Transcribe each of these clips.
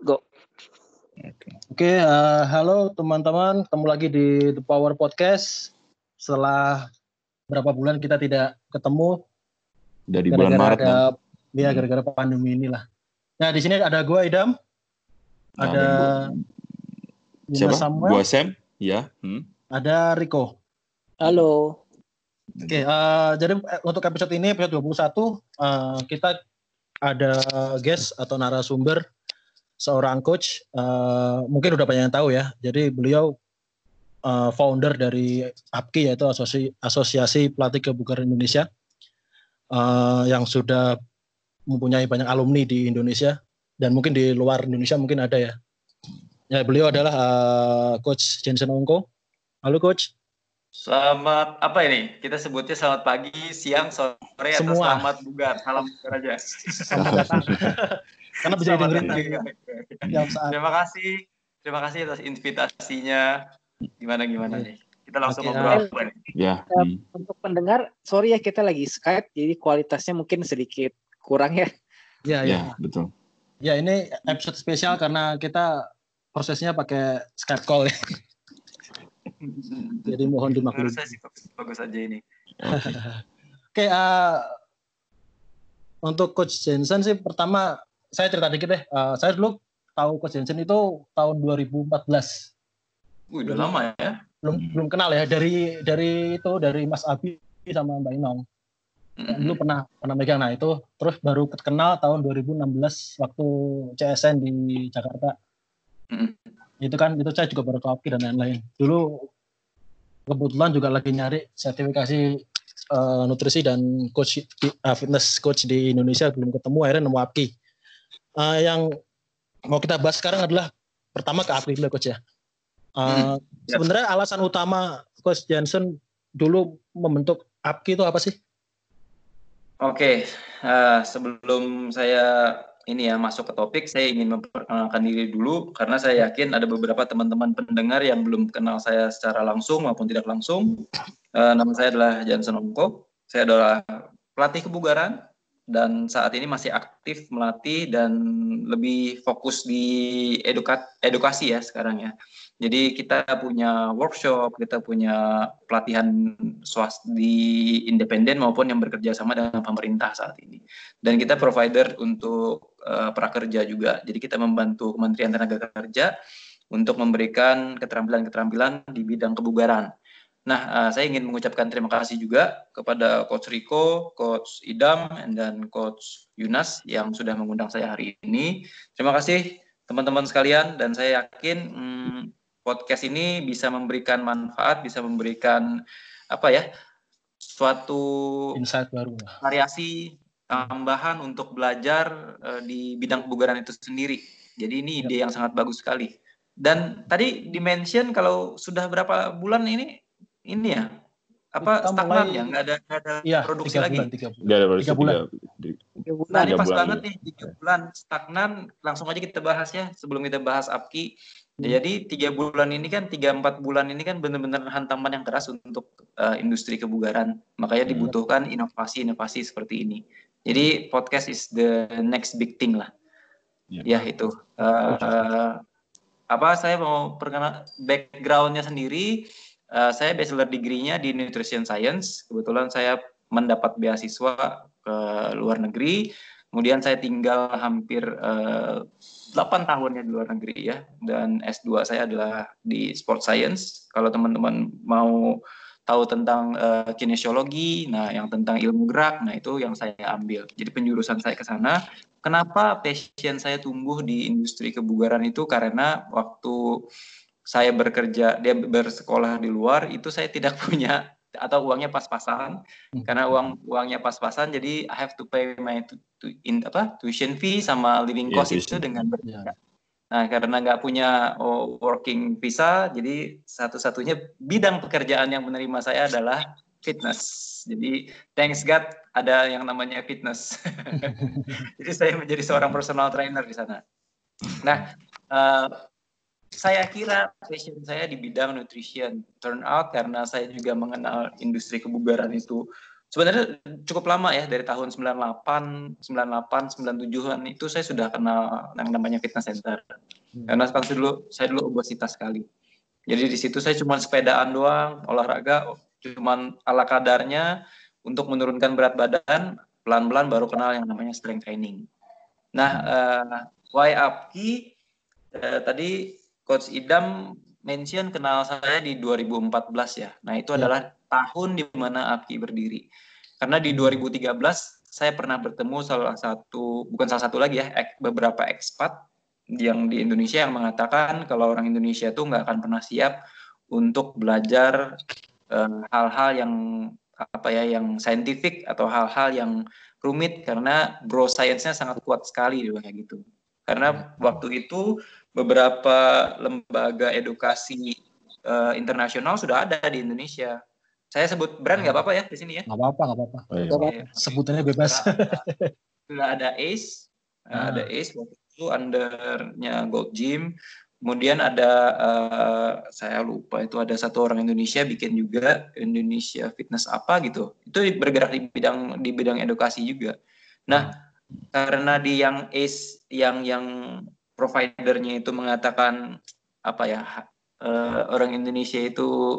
Go. Oke, okay, uh, halo teman-teman, ketemu lagi di The Power Podcast. Setelah berapa bulan kita tidak ketemu. Dari bulan Maret. Ada, ya, gara-gara pandemi inilah. Nah, di sini ada gue Idam. Nah, ada Siapa? Samuel. Gua Sam, ya. Hmm. Ada Rico. Halo. Oke, okay, uh, jadi eh, untuk episode ini episode 21 uh, kita ada guest atau narasumber seorang coach uh, mungkin udah banyak yang tahu ya. Jadi beliau uh, founder dari APKI yaitu Asosiasi, Asosiasi Pelatih Kebugaran Indonesia uh, yang sudah mempunyai banyak alumni di Indonesia dan mungkin di luar Indonesia mungkin ada ya. Ya beliau adalah uh, coach Jensen Ongko. Halo coach. Selamat apa ini? Kita sebutnya selamat pagi, siang, sore, Semua. atau selamat bugar. Salam bugar aja. Selamat datang. Karena bisa saat. Terima kasih. Terima kasih atas invitasinya. Gimana gimana nih? Kita langsung Oke, ngobrol ah. Ya. Hmm. Untuk pendengar, sorry ya kita lagi Skype, jadi kualitasnya mungkin sedikit kurang ya. Ya, ya. Ya, betul. Ya, ini episode spesial karena kita prosesnya pakai Skype call ya. Jadi mohon dimaklumi. Menurut saya sih bagus, aja ini. Oke. Oke, eh, untuk Coach Jensen sih pertama saya cerita dikit deh. Eh, saya dulu tahu Coach Jensen itu tahun 2014. Wih, udah lama ya. Belum belum kenal ya dari dari itu dari Mas Abi sama Mbak Inong. Dulu pernah pernah megang nah itu terus baru kenal tahun 2016 waktu CSN di Jakarta. Mm. Itu kan itu saya juga baru APKI dan lain-lain. Dulu kebetulan juga lagi nyari sertifikasi eh, nutrisi dan coach di- eh, fitness coach di Indonesia belum ketemu akhirnya nemu APKI. Eh, yang mau kita bahas sekarang adalah pertama ke APKI dulu coach ya. Eh, Hmm, ya. Sebenarnya alasan utama coach Johnson dulu membentuk APKI itu apa sih? Oke, eh, sebelum saya ini ya masuk ke topik, saya ingin memperkenalkan diri dulu karena saya yakin ada beberapa teman-teman pendengar yang belum kenal saya secara langsung maupun tidak langsung. Eh, nama saya adalah Johnson Ongko. Saya adalah pelatih kebugaran dan saat ini masih aktif melatih dan lebih fokus di eduka edukasi ya sekarang ya. Jadi kita punya workshop, kita punya pelatihan swasta di independen maupun yang bekerja sama dengan pemerintah saat ini. Dan kita provider untuk uh, prakerja juga. Jadi kita membantu Kementerian Tenaga Kerja untuk memberikan keterampilan-keterampilan di bidang kebugaran. Nah, uh, saya ingin mengucapkan terima kasih juga kepada Coach Rico, Coach Idam, dan Coach Yunas yang sudah mengundang saya hari ini. Terima kasih teman-teman sekalian dan saya yakin hmm, podcast ini bisa memberikan manfaat, bisa memberikan apa ya suatu Insight baru. variasi tambahan untuk belajar uh, di bidang kebugaran itu sendiri. Jadi ini ide yang sangat bagus sekali. Dan tadi dimention kalau sudah berapa bulan ini ini ya apa Kita stagnan mulai- ya nggak ada nggak ada Iya, produksi tiga lagi. tiga bulan. Nggak ada baru Tiga bulan. di- Tiga bulan. Nah ini pas bulan banget nih tiga bulan stagnan. Langsung aja kita bahasnya sebelum kita bahas APKI. Hmm. Jadi tiga bulan ini kan tiga empat bulan ini kan benar-benar hantaman yang keras untuk uh, industri kebugaran. Makanya Hmm. dibutuhkan inovasi-inovasi seperti ini. Jadi podcast is the next big thing lah. Ya. Ya itu. Uh, uh, apa saya mau perkenal backgroundnya sendiri. Uh, saya bachelor degree-nya di nutrition science. Kebetulan saya mendapat beasiswa ke luar negeri. Kemudian saya tinggal hampir uh, 8 tahunnya di luar negeri ya. Dan S2 saya adalah di sport science. Kalau teman-teman mau tahu tentang uh, kinesiologi, nah yang tentang ilmu gerak, nah itu yang saya ambil. Jadi penjurusan saya ke sana. Kenapa passion saya tumbuh di industri kebugaran itu karena waktu saya bekerja dia bersekolah di luar itu saya tidak punya atau uangnya pas-pasan karena uang uangnya pas-pasan jadi I have to pay my tu, tu- in, apa tuition fee sama living Iya, cost itu tuition. dengan Ya. bekerja. Nah karena nggak punya oh, working visa jadi satu-satunya bidang pekerjaan yang menerima saya adalah fitness. Jadi thanks God ada yang namanya fitness. jadi saya menjadi seorang personal trainer di sana. Nah eh, saya kira passion saya di bidang nutrition. Turn out karena saya juga mengenal industri kebugaran itu sebenarnya cukup lama ya dari tahun 98, 98, 97-an itu saya sudah kenal yang namanya fitness center. Hmm. Karena sekarang dulu saya dulu obesitas sekali. Jadi di situ saya cuma sepedaan doang, olahraga cuma ala kadarnya untuk menurunkan berat badan, pelan-pelan baru kenal yang namanya strength training. Nah, uh, why Apki uh, tadi coach Idam mention kenal saya di 2014 ya. Nah, itu Ya. adalah tahun di mana Apki berdiri. Karena di 2013 saya pernah bertemu salah satu bukan salah satu lagi ya, beberapa ekspat yang di Indonesia yang mengatakan kalau orang Indonesia itu nggak akan pernah siap untuk belajar eh, hal-hal yang apa ya yang saintifik atau hal-hal yang rumit karena bro science-nya sangat kuat sekali kayak gitu. Karena waktu itu beberapa lembaga edukasi eh, internasional sudah ada di Indonesia. Saya sebut brand nggak apa-apa ya di sini ya. Nggak apa-apa, nggak apa-apa. Oh, iya. Oke. Sebutannya bebas. sudah ada ACE, Ah. ada ACE waktu itu undernya Gold Gym. Kemudian ada eh, saya lupa itu ada satu orang Indonesia bikin juga Indonesia Fitness apa gitu. Itu bergerak di bidang di bidang edukasi juga. Nah, karena di yang ACE yang yang providernya itu mengatakan apa ya eh, orang Indonesia itu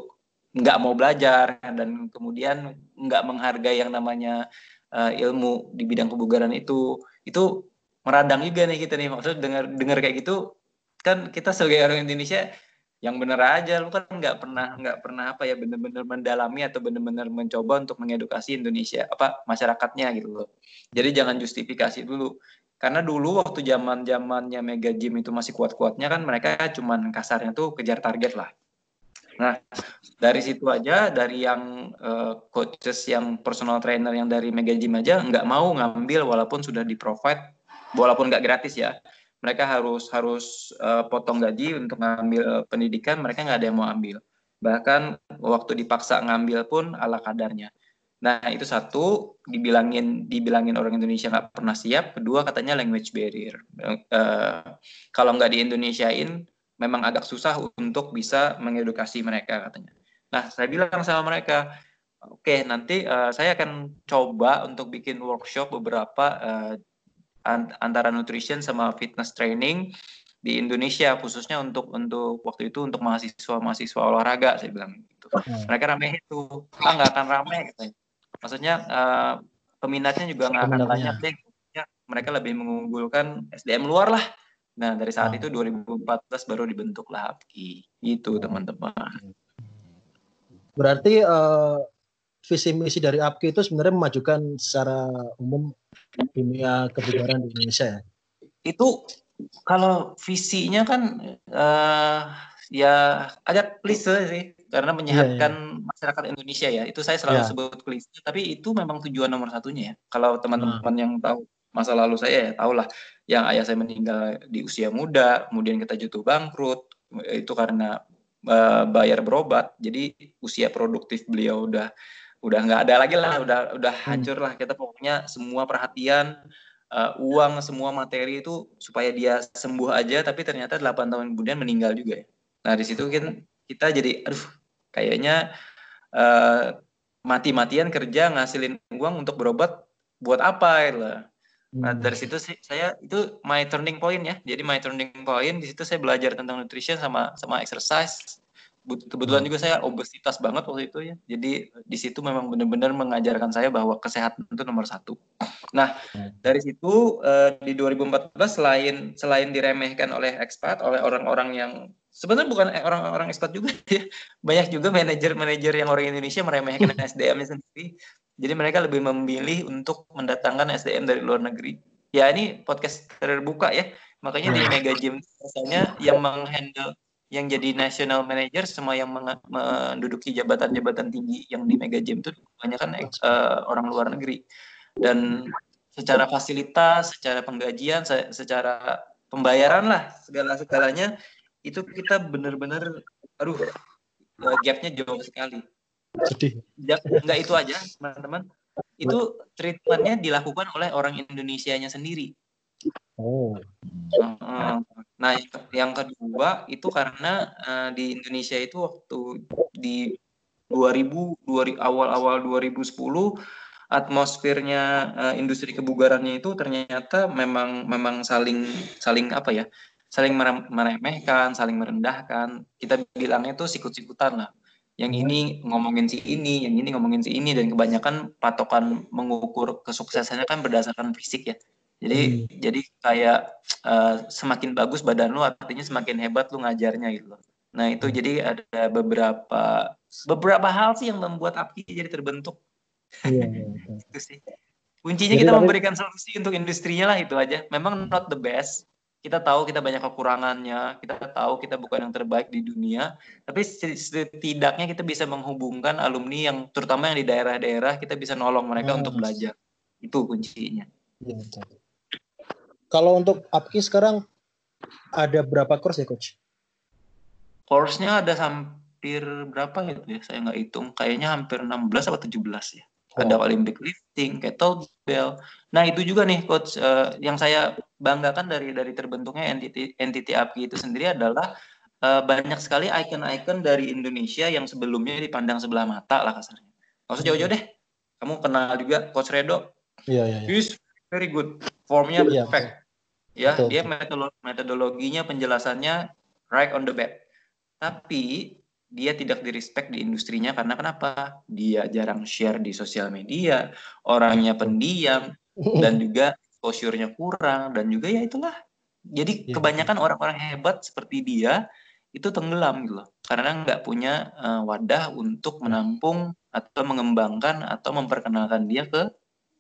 nggak mau belajar dan kemudian nggak menghargai yang namanya eh, ilmu di bidang kebugaran itu itu meradang juga nih kita nih. Maksud dengar dengar kayak gitu kan kita sebagai orang Indonesia yang bener aja lu kan nggak pernah nggak pernah apa ya bener-bener mendalami atau bener-bener mencoba untuk mengedukasi Indonesia apa masyarakatnya gitu loh. Jadi jangan justifikasi dulu karena dulu waktu zaman zamannya mega gym itu masih kuat-kuatnya kan mereka cuman kasarnya tuh kejar target lah. Nah dari situ aja dari yang eh, coaches yang personal trainer yang dari mega gym aja nggak mau ngambil walaupun sudah di provide walaupun nggak gratis ya. Mereka harus harus uh, potong gaji untuk ngambil pendidikan mereka nggak ada yang mau ambil. Bahkan waktu dipaksa ngambil pun ala kadarnya nah itu satu dibilangin dibilangin orang Indonesia nggak pernah siap. Kedua katanya language barrier. Uh, kalau nggak di Indonesiain memang agak susah untuk bisa mengedukasi mereka katanya. Nah saya bilang sama mereka oke nanti uh, saya akan coba untuk bikin workshop beberapa uh, antara nutrition sama fitness training di Indonesia khususnya untuk untuk waktu itu untuk mahasiswa mahasiswa olahraga saya bilang gitu. Mereka rame itu. Ah nggak akan rame katanya maksudnya uh, peminatnya juga nggak akan banyak deh ya, mereka lebih mengunggulkan SDM luar lah. Nah dari saat itu 2014 baru dibentuk lah APKI gitu teman-teman. Berarti uh, visi misi dari APKI itu sebenarnya memajukan secara umum dunia kebugaran di Indonesia ya? Itu kalau visinya kan uh, ya agak klise sih karena menyehatkan yeah, yeah. masyarakat Indonesia ya. Itu saya selalu yeah. sebut klise, tapi itu memang tujuan nomor satunya ya. Kalau teman-teman hmm. yang tahu masa lalu saya ya tahulah yang ayah saya meninggal di usia muda, kemudian kita jatuh bangkrut itu karena uh, bayar berobat. Jadi usia produktif beliau udah udah nggak ada lagi lah udah udah hancur lah kita pokoknya semua perhatian uh, uang semua materi itu supaya dia sembuh aja tapi ternyata 8 tahun kemudian meninggal juga ya nah di situ kan kita jadi aduh kayaknya uh, mati-matian kerja ngasilin uang untuk berobat buat apa ya lah Nah, dari situ sih saya itu my turning point ya. Jadi my turning point di situ saya belajar tentang nutrition sama sama exercise kebetulan juga saya obesitas banget waktu itu ya. Jadi di situ memang benar-benar mengajarkan saya bahwa kesehatan itu nomor satu. Nah dari situ uh, di 2014 selain selain diremehkan oleh ekspat, oleh orang-orang yang sebenarnya bukan orang-orang ekspat juga ya, banyak juga manajer-manajer yang orang Indonesia meremehkan SDM-nya sendiri. Jadi mereka lebih memilih untuk mendatangkan SDM dari luar negeri. Ya ini podcast terbuka ya. Makanya di Mega Gym biasanya yang menghandle yang jadi national manager semua yang menduduki jabatan-jabatan tinggi yang di Mega Gym itu kebanyakan uh, orang luar negeri dan secara fasilitas, secara penggajian, secara pembayaran lah segala segalanya itu kita benar-benar aduh gapnya jauh sekali. Sedih. Enggak itu aja teman-teman. Itu treatmentnya dilakukan oleh orang Indonesianya sendiri. Oh. Nah, yang kedua itu karena uh, di Indonesia itu waktu di 2000, 2000 awal-awal 2010 atmosfernya uh, industri kebugarannya itu ternyata memang memang saling saling apa ya saling meremehkan saling merendahkan kita bilangnya tuh sikut-sikutan lah yang ini ngomongin si ini yang ini ngomongin si ini dan kebanyakan patokan mengukur kesuksesannya kan berdasarkan fisik ya jadi hmm. jadi kayak uh, semakin bagus badan lu artinya semakin hebat lu ngajarnya gitu loh nah itu hmm. jadi ada beberapa beberapa hal sih yang membuat api jadi terbentuk Iya, iya, itu sih. Kuncinya Jadi kita memberikan solusi untuk industrinya lah itu aja. Memang not the best. Kita tahu kita banyak kekurangannya, kita tahu kita bukan yang terbaik di dunia, tapi setidaknya kita bisa menghubungkan alumni yang terutama yang di daerah-daerah kita bisa nolong mereka hmm. untuk belajar. Itu kuncinya. Ya, Kalau untuk APKI sekarang ada berapa course ya coach? Course-nya ada hampir berapa gitu ya? Saya nggak hitung. Kayaknya hampir 16 atau 17 ya. Oh. Ada Olympic lifting, kettlebell. Nah itu juga nih coach uh, yang saya banggakan dari dari terbentuknya entity entity API itu sendiri adalah uh, banyak sekali icon-icon dari Indonesia yang sebelumnya dipandang sebelah mata lah kasarnya. Nggak usah jauh-jauh deh. Kamu kenal juga coach Redo. Iya iya. iya. He's very good. Formnya yeah, perfect. Ya, betul. dia metodologinya penjelasannya right on the bed. Tapi dia tidak direspek di industrinya karena kenapa? Dia jarang share di sosial media, orangnya pendiam dan juga exposure-nya kurang dan juga ya itulah. Jadi ya. kebanyakan orang-orang hebat seperti dia itu tenggelam gitu loh. Karena nggak punya uh, wadah untuk ya. menampung atau mengembangkan atau memperkenalkan dia ke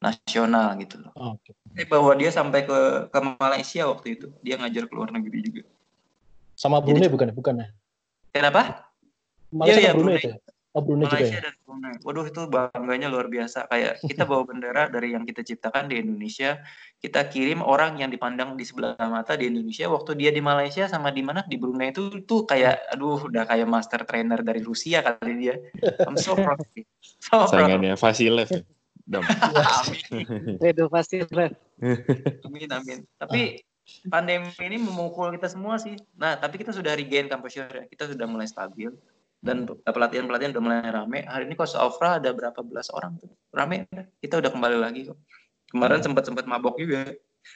nasional gitu loh. Oke. Okay. Bahwa dia sampai ke ke Malaysia waktu itu, dia ngajar ke luar negeri juga. Sama Brunei Jadi, bukan ya? Bukan ya? Kenapa? Malaysia iya, iya, Brunei, Brunei. Oh, Brunei Malaysia juga ya? dan Brunei. Waduh itu bangganya luar biasa. Kayak kita bawa bendera dari yang kita ciptakan di Indonesia, kita kirim orang yang dipandang di sebelah mata di Indonesia. Waktu dia di Malaysia sama di mana di Brunei itu tuh kayak, aduh udah kayak master trainer dari Rusia kali dia. I'm so proud. So Saingannya Vasilev. Ya? Dom. amin. Redo Vasilev. amin amin. Tapi pandemi ini memukul kita semua sih. Nah, tapi kita sudah regain composure ya. Kita sudah mulai stabil dan pelatihan-pelatihan udah mulai rame. Hari ini Coach Alfra ada berapa belas orang tuh. Rame, kita udah kembali lagi kok. Kemarin hmm. sempat-sempat mabok juga.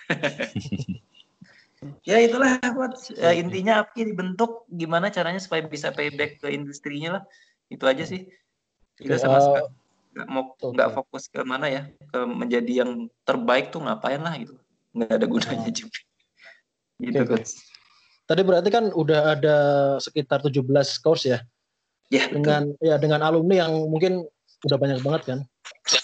ya itulah buat ya, intinya API dibentuk gimana caranya supaya bisa payback ke industrinya lah. Itu aja sih. Kita sama sekali nggak mau nggak fokus ke mana ya ke menjadi yang terbaik tuh ngapain lah gitu nggak ada gunanya oh. juga gitu okay. coach tadi berarti kan udah ada sekitar 17 course ya Ya, dengan betul. ya dengan alumni yang mungkin udah banyak banget kan.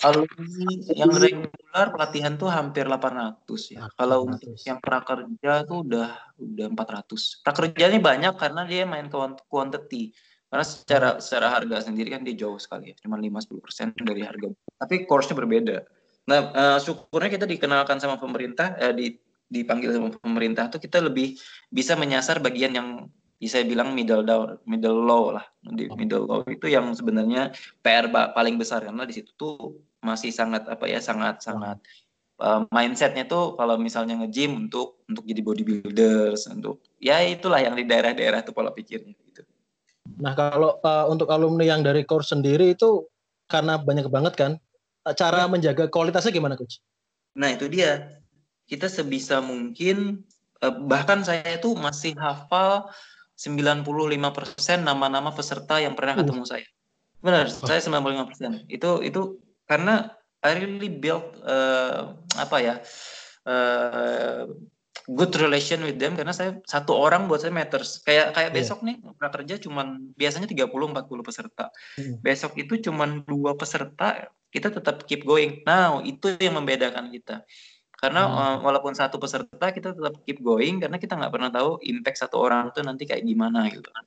Alumni yang regular pelatihan tuh hampir 800 ya. 800. Kalau untuk yang prakerja tuh udah udah 400. Prakerjanya banyak karena dia main quantity. Karena secara secara harga sendiri kan dia jauh sekali ya, cuma 5-10% dari harga. Tapi course-nya berbeda. Nah, uh, syukurnya kita dikenalkan sama pemerintah, eh, di, dipanggil sama pemerintah tuh kita lebih bisa menyasar bagian yang bisa bilang middle down, middle low lah. Di middle low itu yang sebenarnya PR paling besar karena di situ tuh masih sangat apa ya sangat sangat uh, mindsetnya tuh kalau misalnya nge-gym untuk untuk jadi bodybuilders untuk ya itulah yang di daerah-daerah tuh pola pikirnya gitu. Nah kalau uh, untuk alumni yang dari course sendiri itu karena banyak banget kan cara hmm. menjaga kualitasnya gimana coach? Nah itu dia kita sebisa mungkin bahkan saya itu masih hafal 95% nama-nama peserta yang pernah uh. ketemu saya. Benar, oh. saya 95%. Itu itu karena I really build uh, apa ya? Uh, good relation with them karena saya satu orang buat saya matters. Kayak kayak yeah. besok nih kerja cuman biasanya 30 40 peserta. Hmm. Besok itu cuman dua peserta, kita tetap keep going. Nah, itu yang membedakan kita. Karena hmm. uh, walaupun satu peserta kita tetap keep going karena kita nggak pernah tahu impact satu orang itu nanti kayak gimana gitu kan.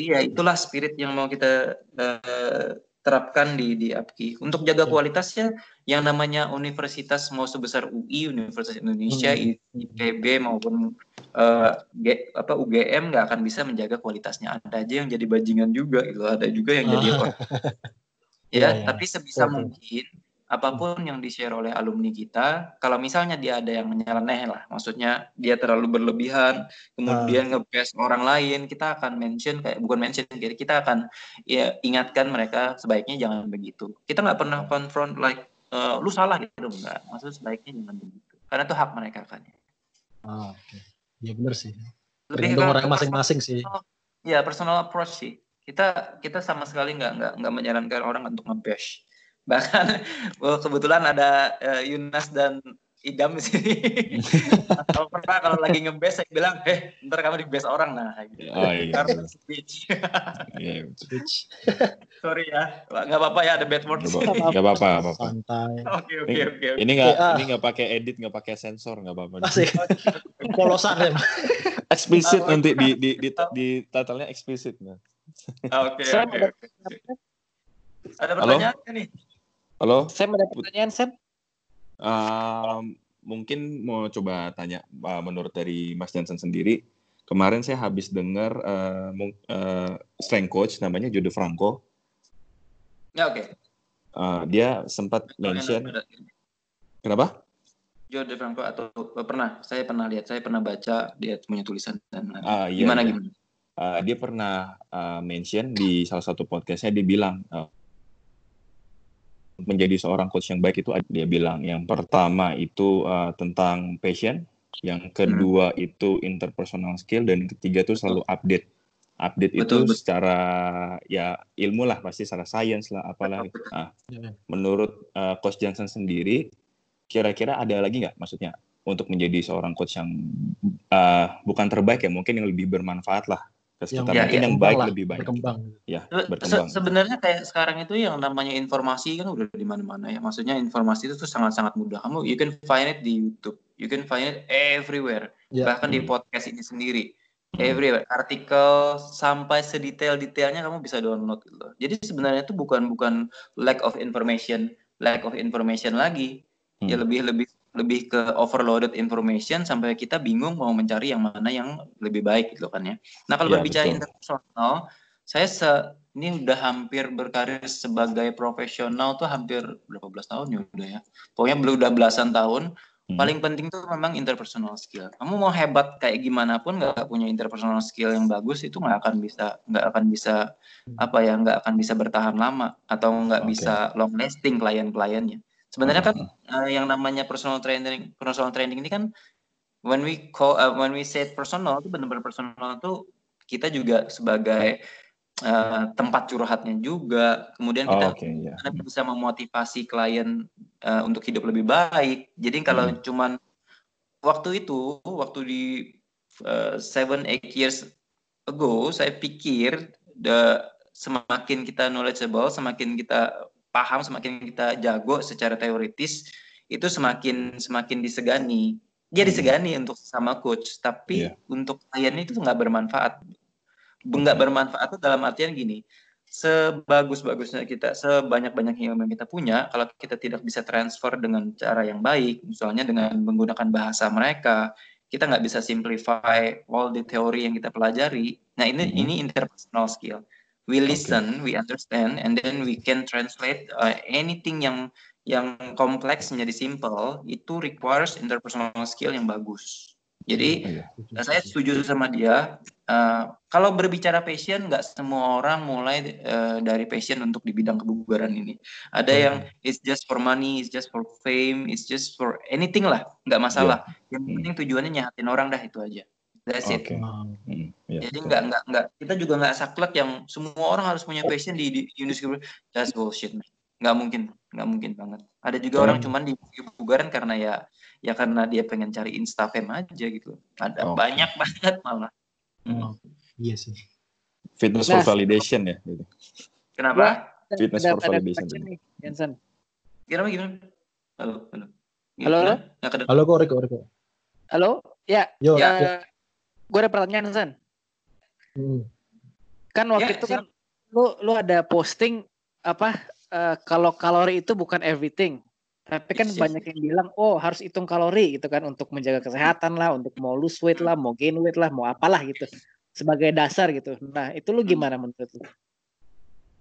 Iya itulah spirit yang mau kita uh, terapkan di di APKI. Untuk jaga kualitasnya yang namanya universitas mau sebesar UI, Universitas Indonesia, hmm. IPB maupun uh, G, apa UGM nggak akan bisa menjaga kualitasnya. Ada aja yang jadi bajingan juga gitu. Ada juga yang jadi ya, ya, ya, tapi sebisa mungkin apa pun yang di-share oleh alumni kita, kalau misalnya dia ada yang nyeleneh lah, maksudnya dia terlalu berlebihan, kemudian uh. nge orang lain, kita akan mention kayak bukan mention, jadi kita akan ya ingatkan mereka sebaiknya jangan begitu. Kita nggak pernah confront like uh, lu salah gitu enggak, maksud sebaiknya jangan begitu, karena itu hak mereka kan. Ah, oke. Okay. Ya benar sih. Lebih Tergantung orang masing-masing sih. Ya personal approach sih. Kita kita sama sekali nggak nggak nggak menyarankan orang untuk nge-bash bahkan oh, kebetulan ada uh, Yunas dan Idam di sini. kalau pernah kalau lagi ngebes saya bilang, eh ntar kamu di base orang nah. Gitu. Oh, iya. Karena speech. Iya, speech. Sorry ya, nggak apa-apa ya ada bad words. Nggak apa-apa, apa-apa. Santai. Oke oke oke. Ini nggak ini nggak pakai edit, nggak pakai sensor, nggak apa-apa. Masih polosan ya. Eksplisit nanti di di di, di title-nya eksplisit. Nah. Oke oke. Ada pertanyaan nih? Halo? Sam ada pertanyaan, Sam? Uh, mungkin mau coba tanya uh, menurut dari Mas Johnson sendiri. Kemarin saya habis dengar uh, uh, strength coach namanya Jude Franco. Ya oke. Okay. Uh, dia sempat mention. Kenapa? Jude Franco atau pernah? Saya pernah lihat, saya pernah baca dia punya tulisan dan uh, iya, gimana iya. gimana? Uh, dia pernah uh, mention di salah satu podcastnya dia bilang uh, menjadi seorang coach yang baik itu dia bilang yang pertama itu uh, tentang passion, yang kedua hmm. itu interpersonal skill dan ketiga itu selalu update. Update betul, itu betul. secara ya ilmu lah pasti secara sains lah apalah. Nah, menurut uh, coach Johnson sendiri kira-kira ada lagi nggak maksudnya untuk menjadi seorang coach yang uh, bukan terbaik ya mungkin yang lebih bermanfaat lah ke sekitar yang, mungkin ya, yang baik lah, lebih baik. berkembang. Ya berkembang Se sebenarnya kayak sekarang itu yang namanya informasi kan udah di mana-mana ya. Maksudnya informasi itu tuh sangat-sangat mudah. Kamu you can find it di YouTube. You can find it everywhere. Ya. bahkan hmm. di podcast ini sendiri. Hmm. everywhere. Artikel sampai sedetail-detailnya kamu bisa download gitu. Jadi sebenarnya itu bukan bukan lack of information. Lack of information lagi. Ya hmm. ya lebih lebih lebih ke overloaded information sampai kita bingung mau mencari yang mana yang lebih baik gitu kan ya. Nah kalau ya, berbicara betul. interpersonal, saya se ini udah hampir berkarir sebagai profesional tuh hampir berapa belas tahun ya udah ya. Pokoknya belum udah belasan tahun. Hmm. Paling penting tuh memang interpersonal skill. Kamu mau hebat kayak gimana pun nggak punya interpersonal skill yang bagus itu nggak akan bisa nggak akan bisa apa ya nggak akan bisa bertahan lama atau nggak okay. bisa long lasting klien-kliennya. Sebenarnya kan uh, yang namanya personal training, personal training ini kan when we call uh, when we say personal itu benar-benar personal itu kita juga sebagai uh, tempat curhatnya juga. Kemudian kita oh, okay, yeah. bisa memotivasi klien uh, untuk hidup lebih baik. Jadi kalau hmm. cuman waktu itu, waktu di uh, seven eight years ago, saya pikir the semakin kita knowledgeable, semakin kita paham, semakin kita jago secara teoritis, itu semakin semakin disegani. Dia hmm. disegani hmm. untuk sama coach, tapi yeah. untuk klien itu nggak bermanfaat. Nggak bermanfaat itu dalam artian gini, sebagus-bagusnya kita, sebanyak-banyaknya ilmu yang kita punya, kalau kita tidak bisa transfer dengan cara yang baik, misalnya dengan menggunakan bahasa mereka, kita nggak bisa simplify all the teori yang kita pelajari. Nah ini hmm. ini interpersonal skill we listen, okay. we understand, and then we can translate uh, anything yang yang kompleks menjadi simple itu requires interpersonal skill yang bagus. Jadi oh, iya. saya setuju sama dia. Uh, kalau berbicara passion, nggak semua orang mulai uh, dari passion untuk di bidang kebugaran ini. Ada hmm. yang it's just for money, it's just for fame, it's just for anything lah, nggak masalah. Yeah. Yang penting tujuannya nyahatin orang dah itu aja. That's it. Okay. Hmm, yeah, Jadi nggak nggak nggak kita juga nggak saklek yang semua orang harus punya passion di, di industri that's bullshit man. Nggak mungkin, nggak mungkin banget. Ada juga hmm. orang cuman di bugaran karena ya ya karena dia pengen cari insta fame aja gitu. Ada okay. banyak banget malah. Hmm. Oh, iya sih. Fitness nah, for validation ya. Gitu. Kenapa? Fitness for validation. Nih, Jensen. Gimana gimana? Halo, halo. Halo, halo. Halo, kok, Riko, Riko. Halo, ya. Yo, ya. ya gue ada pertanyaan San. Hmm. Kan waktu ya, itu kan lu lu ada posting apa uh, kalau kalori itu bukan everything. Tapi kan yes, banyak yang bilang, oh harus hitung kalori gitu kan untuk menjaga kesehatan lah, untuk mau lose weight lah, mau gain weight lah, mau apalah gitu sebagai dasar gitu. Nah itu lu hmm. gimana menurut lu?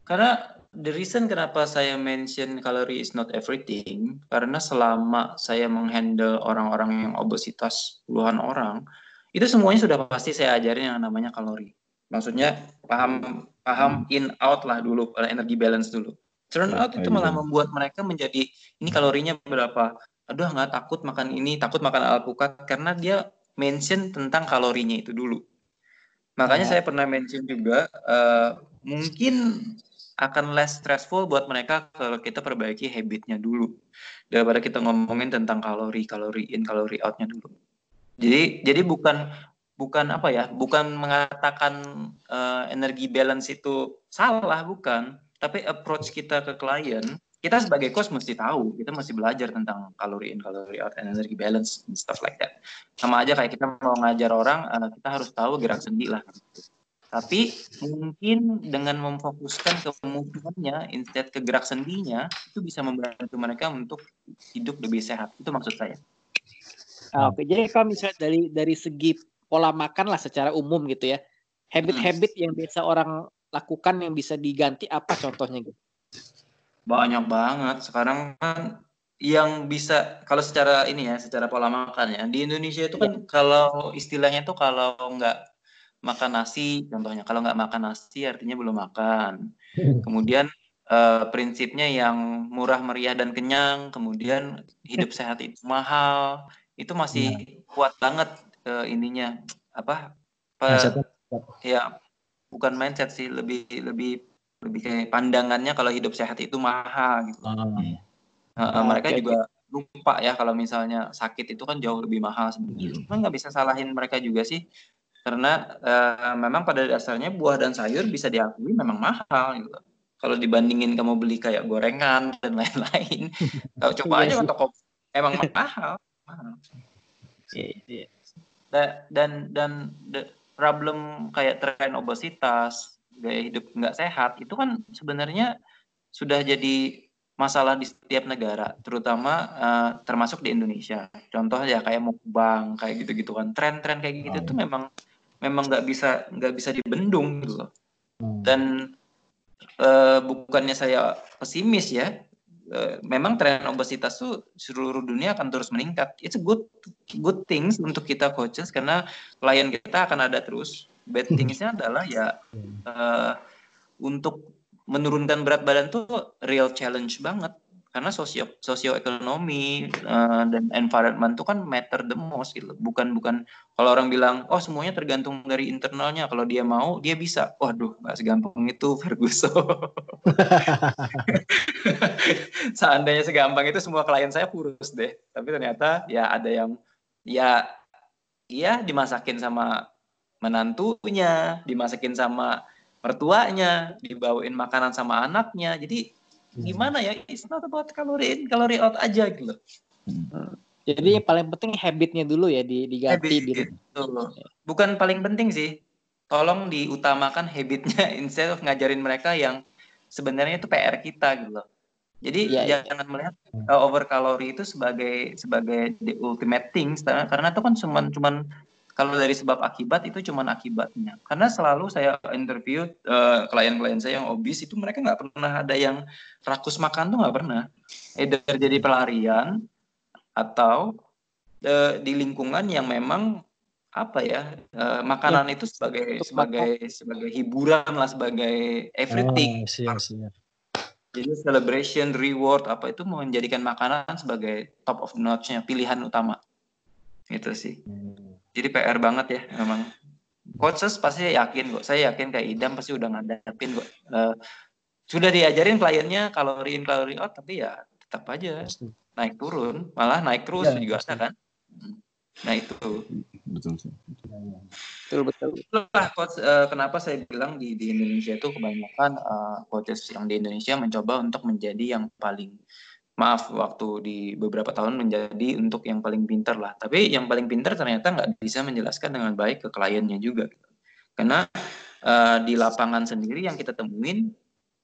Karena the reason kenapa saya mention calorie is not everything karena selama saya menghandle orang-orang yang obesitas puluhan orang itu semuanya sudah pasti saya ajarin yang namanya kalori. Maksudnya paham paham in out lah dulu energi balance dulu. Turn out itu malah membuat mereka menjadi ini kalorinya berapa. Aduh nggak takut makan ini, takut makan alpukat karena dia mention tentang kalorinya itu dulu. Makanya saya pernah mention juga uh, mungkin akan less stressful buat mereka kalau kita perbaiki habitnya dulu daripada kita ngomongin tentang kalori kalori in kalori outnya dulu jadi jadi bukan bukan apa ya bukan mengatakan uh, energi balance itu salah bukan tapi approach kita ke klien kita sebagai coach mesti tahu kita mesti belajar tentang kalori in kalori out and energy balance and stuff like that sama aja kayak kita mau ngajar orang uh, kita harus tahu gerak sendi lah tapi mungkin dengan memfokuskan ke movementnya instead ke gerak sendinya itu bisa membantu mereka untuk hidup lebih sehat. Itu maksud saya. Ah, oke, jadi kalau misalnya dari dari segi pola makan lah secara umum gitu ya, habit-habit hmm. yang biasa orang lakukan yang bisa diganti apa contohnya gitu? Banyak banget. Sekarang kan yang bisa kalau secara ini ya, secara pola makan ya di Indonesia itu kan ya. kalau istilahnya itu kalau nggak makan nasi contohnya kalau nggak makan nasi artinya belum makan hmm. kemudian uh, prinsipnya yang murah meriah dan kenyang kemudian hidup sehat itu mahal itu masih ya. kuat banget uh, ininya apa pe, ya bukan mindset sih lebih lebih lebih kayak pandangannya kalau hidup sehat itu mahal gitu uh, uh, mereka okay. juga lupa ya kalau misalnya sakit itu kan jauh lebih mahal sebenarnya. Cuma nggak bisa salahin mereka juga sih karena uh, memang pada dasarnya buah dan sayur bisa diakui memang mahal gitu. Kalau dibandingin kamu beli kayak gorengan dan lain-lain, kalau coba aja untuk toko emang mahal. Mahal. Yeah, yeah. Dan dan problem kayak tren obesitas, gaya hidup nggak sehat itu kan sebenarnya sudah jadi masalah di setiap negara, terutama uh, termasuk di Indonesia. Contoh ya kayak mukbang, kayak gitu-gitu kan. Tren-tren kayak gitu oh. tuh memang memang nggak bisa nggak bisa dibendung gitu loh. Hmm. Dan uh, bukannya saya pesimis ya, uh, memang tren obesitas tuh seluruh dunia akan terus meningkat. It's a good good things untuk kita coaches karena klien kita akan ada terus. Bad hmm. thingsnya adalah ya uh, untuk menurunkan berat badan tuh real challenge banget karena sosio sosioekonomi uh, dan environment itu kan matter the most gitu. Bukan bukan kalau orang bilang oh semuanya tergantung dari internalnya. Kalau dia mau dia bisa. Waduh nggak segampang itu Ferguson. Seandainya segampang itu semua klien saya kurus deh. Tapi ternyata ya ada yang ya iya dimasakin sama menantunya, dimasakin sama mertuanya, dibawain makanan sama anaknya. Jadi gimana ya it's not about calorie in calorie out aja gitu hmm. jadi yang paling penting habitnya dulu ya di diganti Habit, gitu. bukan paling penting sih tolong diutamakan habitnya instead of ngajarin mereka yang sebenarnya itu PR kita gitu loh jadi ya, jangan ya. melihat uh, over kalori itu sebagai sebagai the ultimate things karena itu kan cuma cuman kalau dari sebab akibat itu cuma akibatnya. Karena selalu saya interview klien eh, klien-klien saya yang obes itu mereka nggak pernah ada yang rakus makan tuh nggak pernah. Either jadi pelarian atau uh, di lingkungan yang memang apa ya uh, makanan ya. itu sebagai sebagai sebagai hiburan lah sebagai everything. Oh, siap, siap. Jadi celebration, reward apa itu menjadikan makanan sebagai top of notch-nya pilihan utama. Itu sih. Hmm jadi PR banget ya memang coaches pasti yakin kok saya yakin kayak Idam pasti udah ngadapin kok uh, sudah diajarin kliennya kalori in kalori out tapi ya tetap aja naik turun malah naik terus ya, juga ada kan? Nah itu. Betul betul betul. Itulah coach uh, kenapa saya bilang di di Indonesia itu kebanyakan uh, coaches yang di Indonesia mencoba untuk menjadi yang paling maaf waktu di beberapa tahun menjadi untuk yang paling pintar lah. Tapi yang paling pintar ternyata nggak bisa menjelaskan dengan baik ke kliennya juga. Karena uh, di lapangan sendiri yang kita temuin,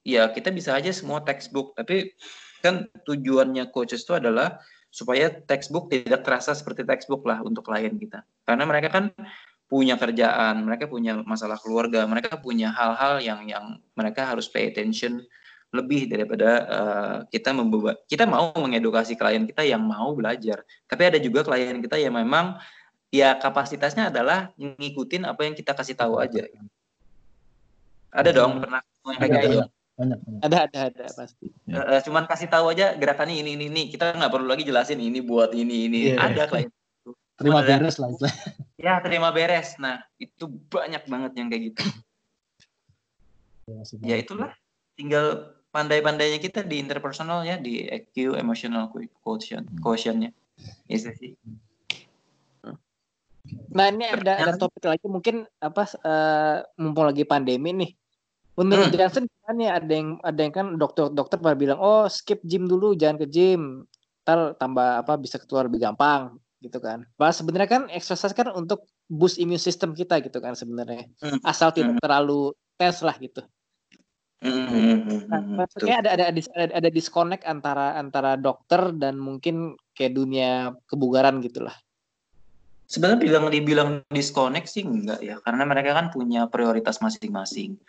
ya kita bisa aja semua textbook. Tapi kan tujuannya coaches itu adalah supaya textbook tidak terasa seperti textbook lah untuk klien kita. Karena mereka kan punya kerjaan, mereka punya masalah keluarga, mereka punya hal-hal yang yang mereka harus pay attention lebih daripada uh, kita membuat kita mau mengedukasi klien kita yang mau belajar. Tapi ada juga klien kita yang memang ya kapasitasnya adalah ngikutin apa yang kita kasih tahu aja. Ada dong pernah yang kayak gitu banyak, banyak. Ada ada ada pasti. Uh, cuman kasih tahu aja gerakannya ini ini ini. Kita nggak perlu lagi jelasin ini buat ini ini. Yeah. Ada klien. Terima beres lah Ya terima beres. Nah itu banyak banget yang kayak gitu. Ya, ya itulah. Tinggal pandai-pandainya kita di interpersonal ya di EQ emotional quotient hmm. quotientnya. Itu sih. Nah ini ada ada topik lagi mungkin apa uh, mumpung lagi pandemi nih Menurut hmm. Johnson gimana ya? Ada yang ada yang kan dokter-dokter pada bilang, "Oh, skip gym dulu, jangan ke gym. Ntar tambah apa bisa keluar lebih gampang." gitu kan. Bahwa sebenarnya kan exercise kan untuk boost immune system kita gitu kan sebenarnya. Hmm. Asal tidak hmm. terlalu tes lah gitu. Hmm. hmm, hmm nah, maksudnya ada, ada ada ada disconnect antara antara dokter dan mungkin kayak dunia kebugaran gitulah. Sebenarnya bilang dibilang disconnect sih enggak ya, karena mereka kan punya prioritas masing-masing.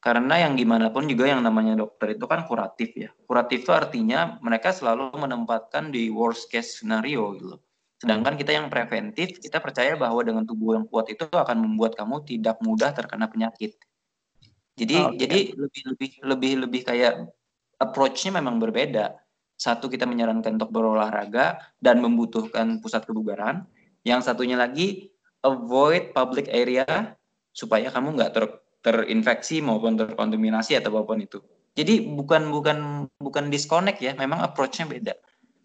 Karena yang gimana pun juga yang namanya dokter itu kan kuratif ya. Kuratif itu artinya mereka selalu menempatkan di worst case scenario gitu. Sedangkan kita yang preventif, kita percaya bahwa dengan tubuh yang kuat itu akan membuat kamu tidak mudah terkena penyakit. Jadi oh, okay. jadi lebih lebih lebih lebih kayak approach-nya memang berbeda. Satu kita menyarankan untuk berolahraga dan membutuhkan pusat kebugaran. Yang satunya lagi avoid public area supaya kamu nggak ter terinfeksi maupun terkontaminasi atau apa pun itu. Jadi bukan bukan bukan disconnect ya, memang approach-nya beda.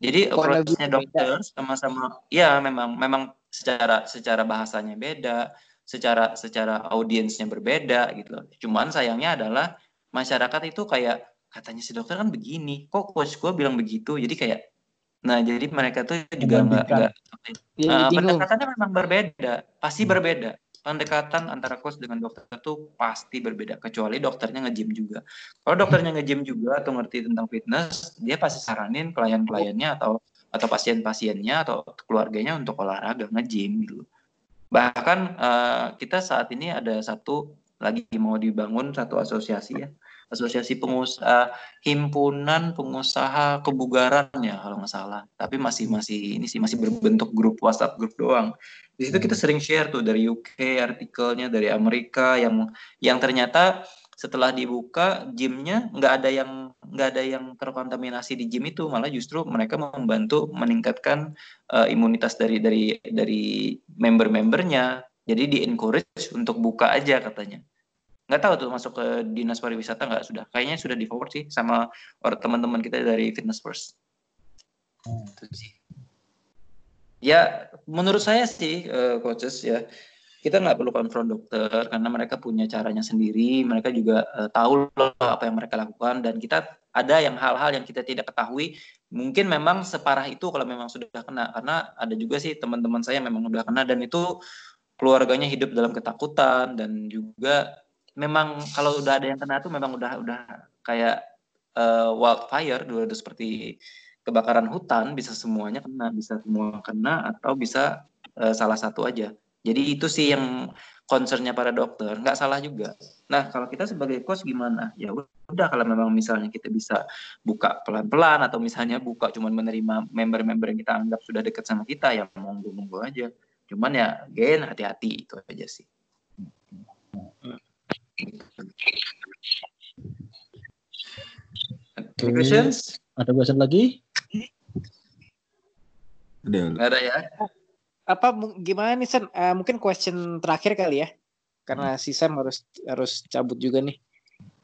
Jadi approach-nya dokter sama-sama ya memang memang secara secara bahasanya beda, secara secara audiensnya berbeda gitu Cuman sayangnya adalah masyarakat itu kayak katanya si dokter kan begini, kok coach gue bilang begitu. Jadi kayak Nah, jadi mereka tuh juga enggak enggak ya, uh, pendekatannya memang berbeda, pasti hmm. berbeda pendekatan antara coach dengan dokter itu pasti berbeda kecuali dokternya nge-gym juga. Kalau dokternya nge-gym juga atau ngerti tentang fitness, dia pasti saranin klien-kliennya atau atau pasien-pasiennya atau keluarganya untuk olahraga nge-gym gitu. Bahkan uh, kita saat ini ada satu lagi mau dibangun satu asosiasi ya. Asosiasi pengusaha himpunan pengusaha kebugaran ya kalau nggak salah. Tapi masih masih ini sih masih berbentuk grup WhatsApp grup doang di situ kita sering share tuh dari UK artikelnya dari Amerika yang yang ternyata setelah dibuka gymnya nggak ada yang nggak ada yang terkontaminasi di gym itu. Malah justru mereka membantu meningkatkan uh, imunitas dari dari dari member-membernya. Jadi di encourage untuk buka aja katanya. Nggak tahu tuh masuk ke dinas pariwisata nggak? Sudah. Kayaknya sudah di forward sih sama teman-teman kita dari fitness first. Hmm. itu sih. Ya, menurut saya sih, uh, coaches ya, kita nggak perlu konfront dokter karena mereka punya caranya sendiri. Mereka juga uh, tahu loh apa yang mereka lakukan dan kita ada yang hal-hal yang kita tidak ketahui. Mungkin memang separah itu kalau memang sudah kena karena ada juga sih teman-teman saya memang sudah kena dan itu keluarganya hidup dalam ketakutan dan juga memang kalau udah ada yang kena itu memang udah udah kayak uh, wildfire dulu seperti kebakaran hutan bisa semuanya kena, bisa semua kena atau bisa uh, salah satu aja. Jadi itu sih yang concernnya para dokter, nggak salah juga. Nah kalau kita sebagai coach gimana? Ya udah kalau memang misalnya kita bisa buka pelan-pelan atau misalnya buka cuman menerima member-member yang kita anggap sudah dekat sama kita, ya monggo-monggo aja. Cuman ya gen hati-hati itu aja sih. Any questions? Ada question lagi? Ada. Ada ya. Apa gimana nih Sen? Uh, mungkin question terakhir kali ya. Karena hmm. si Sam harus harus cabut juga nih.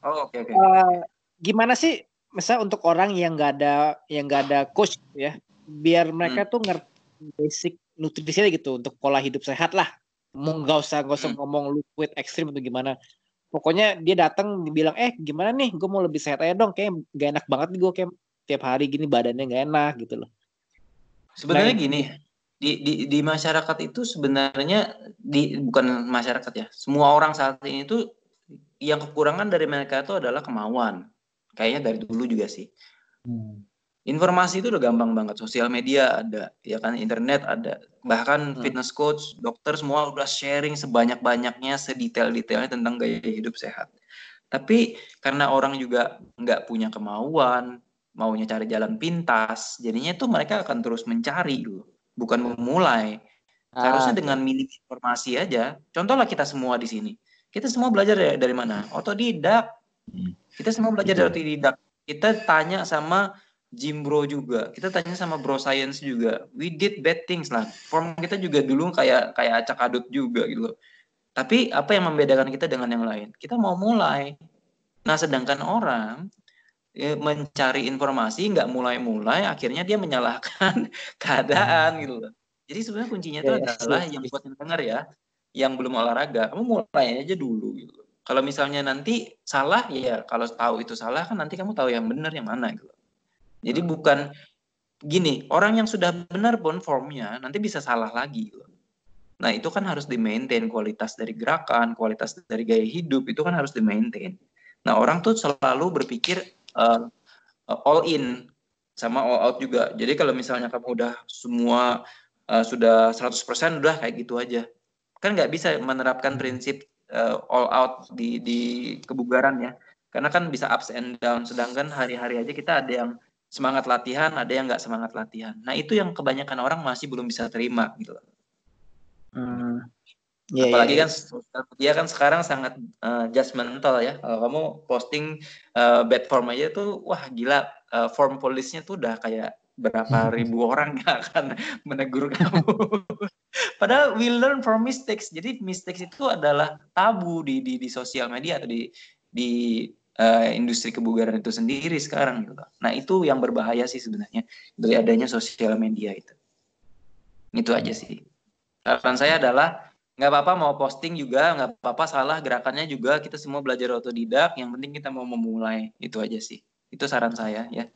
Oh, oke okay, oke. Okay. Uh, gimana sih misal untuk orang yang nggak ada yang nggak ada coach ya, biar mereka hmm. tuh ngerti basic nutrisi gitu untuk pola hidup sehat lah. Mau nggak usah nggak usah hmm. ngomong liquid ekstrim atau gimana. Pokoknya dia datang dibilang eh gimana nih, gue mau lebih sehat aja dong. Kayak gak enak banget nih gue kayak tiap hari gini badannya gak enak gitu loh. Sebenarnya gini, di, di di masyarakat itu sebenarnya di bukan masyarakat ya. Semua orang saat ini itu yang kekurangan dari mereka itu adalah kemauan. Kayaknya dari dulu juga sih. Hmm. Informasi itu udah gampang banget. Sosial media ada, ya kan, internet ada. Bahkan hmm. fitness coach, dokter semua udah sharing sebanyak-banyaknya, sedetail-detailnya tentang gaya hidup sehat. Tapi karena orang juga nggak punya kemauan, maunya cari jalan pintas, jadinya itu mereka akan terus mencari dulu, bukan memulai. Seharusnya ah. dengan minim informasi aja. Contohlah kita semua di sini. Kita semua belajar dari, dari mana? Otodidak. Hmm. Kita semua belajar dari otodidak. Kita tanya sama Jim Bro juga. Kita tanya sama Bro Science juga. We did bad things lah. Form kita juga dulu kayak kayak acak adut juga gitu loh. Tapi apa yang membedakan kita dengan yang lain? Kita mau mulai. Nah, sedangkan orang ya, mencari informasi nggak mulai-mulai, akhirnya dia menyalahkan keadaan gitu loh. Jadi sebenarnya kuncinya itu yeah, adalah yeah. yang buat yang dengar ya, yang belum olahraga, kamu mulai aja dulu gitu. Kalau misalnya nanti salah ya kalau tahu itu salah kan nanti kamu tahu yang benar yang mana gitu. Jadi bukan gini, orang yang sudah benar pun formnya nanti bisa salah lagi. Nah itu kan harus di-maintain kualitas dari gerakan, kualitas dari gaya hidup itu kan harus di-maintain. Nah orang tuh selalu berpikir uh, all in sama all out juga. Jadi kalau misalnya kamu udah semua uh, sudah 100% udah kayak gitu aja. Kan nggak bisa menerapkan prinsip uh, all out di di kebugaran ya. Karena kan bisa ups and down. Sedangkan hari-hari aja kita ada yang semangat latihan, ada yang nggak semangat latihan. Nah itu yang kebanyakan orang masih belum bisa terima gitu. Hmm. Yeah, Apalagi yeah, kan dia kan sekarang sangat uh, judgmental ya. Kalau kamu posting uh, bad form aja tuh, wah gila uh, form polisnya tuh udah kayak berapa ribu orang yang akan menegur kamu. Padahal we learn from mistakes. Jadi mistakes itu adalah tabu di di, di sosial media atau di di uh, industri kebugaran itu sendiri sekarang gitu. Nah itu yang berbahaya sih sebenarnya dari adanya sosial media itu. Itu aja sih. Saran saya adalah nggak apa-apa mau posting juga nggak apa-apa salah gerakannya juga kita semua belajar otodidak yang penting kita mau memulai itu aja sih. Itu saran saya ya.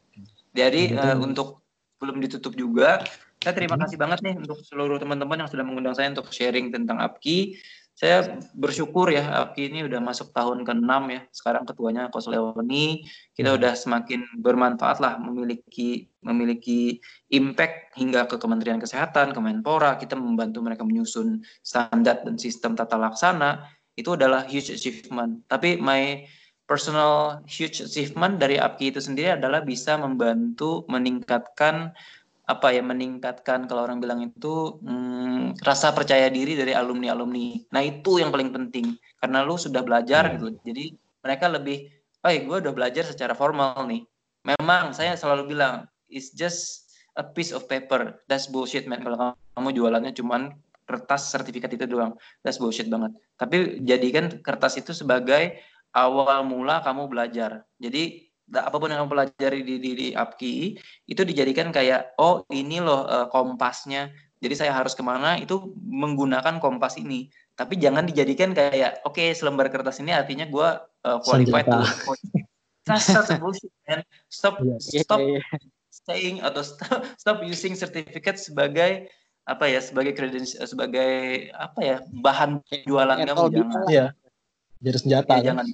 Jadi uh, untuk belum ditutup juga saya terima kasih banget nih untuk seluruh teman-teman yang sudah mengundang saya untuk sharing tentang APKI saya bersyukur ya APKI ini udah masuk tahun ke-6 ya. Sekarang ketuanya Kos Leoni. Kita hmm. udah semakin bermanfaat lah memiliki memiliki impact hingga ke Kementerian Kesehatan, Kemenpora. Kita membantu mereka menyusun standar dan sistem tata laksana. Itu adalah huge achievement. Tapi my personal huge achievement dari APKI itu sendiri adalah bisa membantu meningkatkan apa ya meningkatkan kalau orang bilang itu hmm, rasa percaya diri dari alumni alumni. Nah itu yang paling penting karena lu sudah belajar hmm. gitu. Jadi mereka lebih, oh ya gue udah belajar secara formal nih. Memang saya selalu bilang it's just a piece of paper. That's bullshit man. Kalau kamu jualannya cuman kertas sertifikat itu doang, that's bullshit banget. Tapi jadikan kertas itu sebagai awal mula kamu belajar. Jadi apa pun yang kamu pelajari di, di, di APKI itu dijadikan kayak oh ini loh uh, kompasnya. Jadi saya harus ke mana itu menggunakan kompas ini. Tapi jangan dijadikan kayak oke okay, selembar kertas ini artinya gue uh, qualified to stop stop yeah, yeah, stop yeah, yeah. saying atau stop, stop using certificate sebagai apa ya sebagai credential sebagai apa ya bahan jualan kamu jangan. Ya jadi senjata ya, kan? jangan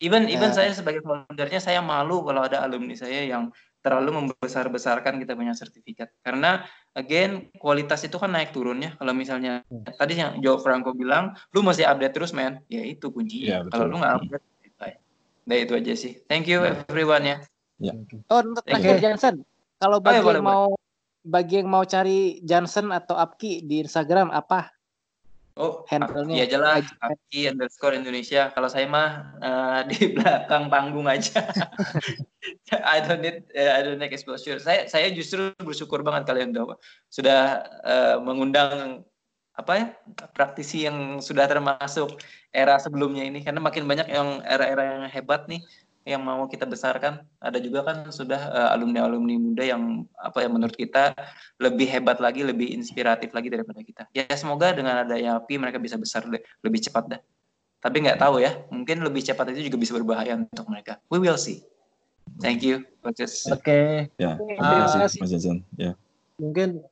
Even even uh, saya sebagai foundernya saya malu kalau ada alumni saya yang terlalu membesar-besarkan kita punya sertifikat. Karena again kualitas itu kan naik turunnya. Kalau misalnya hmm. tadi yang Joe Franco bilang, lu masih update terus men. Ya itu kuncinya. Ya, kalau lu nggak update, hmm. nah itu aja sih. Thank you ya. everyone ya. ya. Oh untuk terakhir Johnson, kalau bagi oh, ya, boleh, yang mau boleh. bagi yang mau cari Johnson atau Apki di Instagram apa? Oh, handle-nya. Iya jelas, Aki underscore Indonesia. Kalau saya mah uh, di belakang panggung aja. I don't need uh, I don't need exposure. Saya saya justru bersyukur banget kalian udah sudah uh, mengundang apa ya praktisi yang sudah termasuk era sebelumnya ini karena makin banyak yang era-era yang hebat nih yang mau kita besarkan. Ada juga kan sudah uh, alumni-alumni muda yang apa yang menurut kita lebih hebat lagi, lebih inspiratif lagi daripada kita. Ya semoga dengan adanya API mereka bisa besar lebih cepat dah. Tapi nggak tahu ya, mungkin lebih cepat itu juga bisa berbahaya untuk mereka. We will see. Thank you, Oke. Okay. Ya, terima kasih, Mas Jason. Ya. Mungkin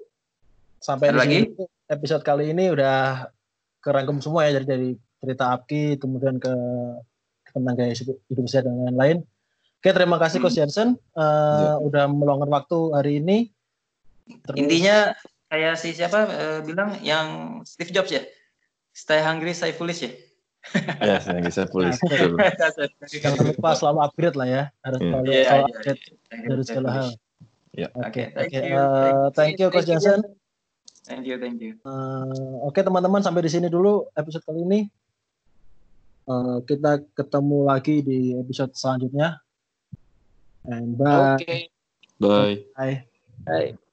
sampai di lagi episode kali ini udah kerangkum semua ya dari dari cerita APKI kemudian ke tentang gaya hidup sehat dan lain-lain. Oke, terima kasih Coach Jensen uh, ya. udah meluangkan waktu hari ini. Terus... Intinya kayak si siapa uh, bilang yang Steve Jobs ya, stay hungry, stay foolish ya. ya, saya stay foolish. Jangan lupa selalu upgrade lah ya, harus yeah. selalu, yeah, selalu yeah, upgrade yeah. dari segala hal. Ya. Oke, thank, you. Uh, thank you Coach Jensen. Thank you, thank you. Uh, Oke okay, teman-teman sampai di sini dulu episode kali ini. Uh, kita ketemu lagi di episode selanjutnya. And bye. Okay. Bye. Bye. Bye.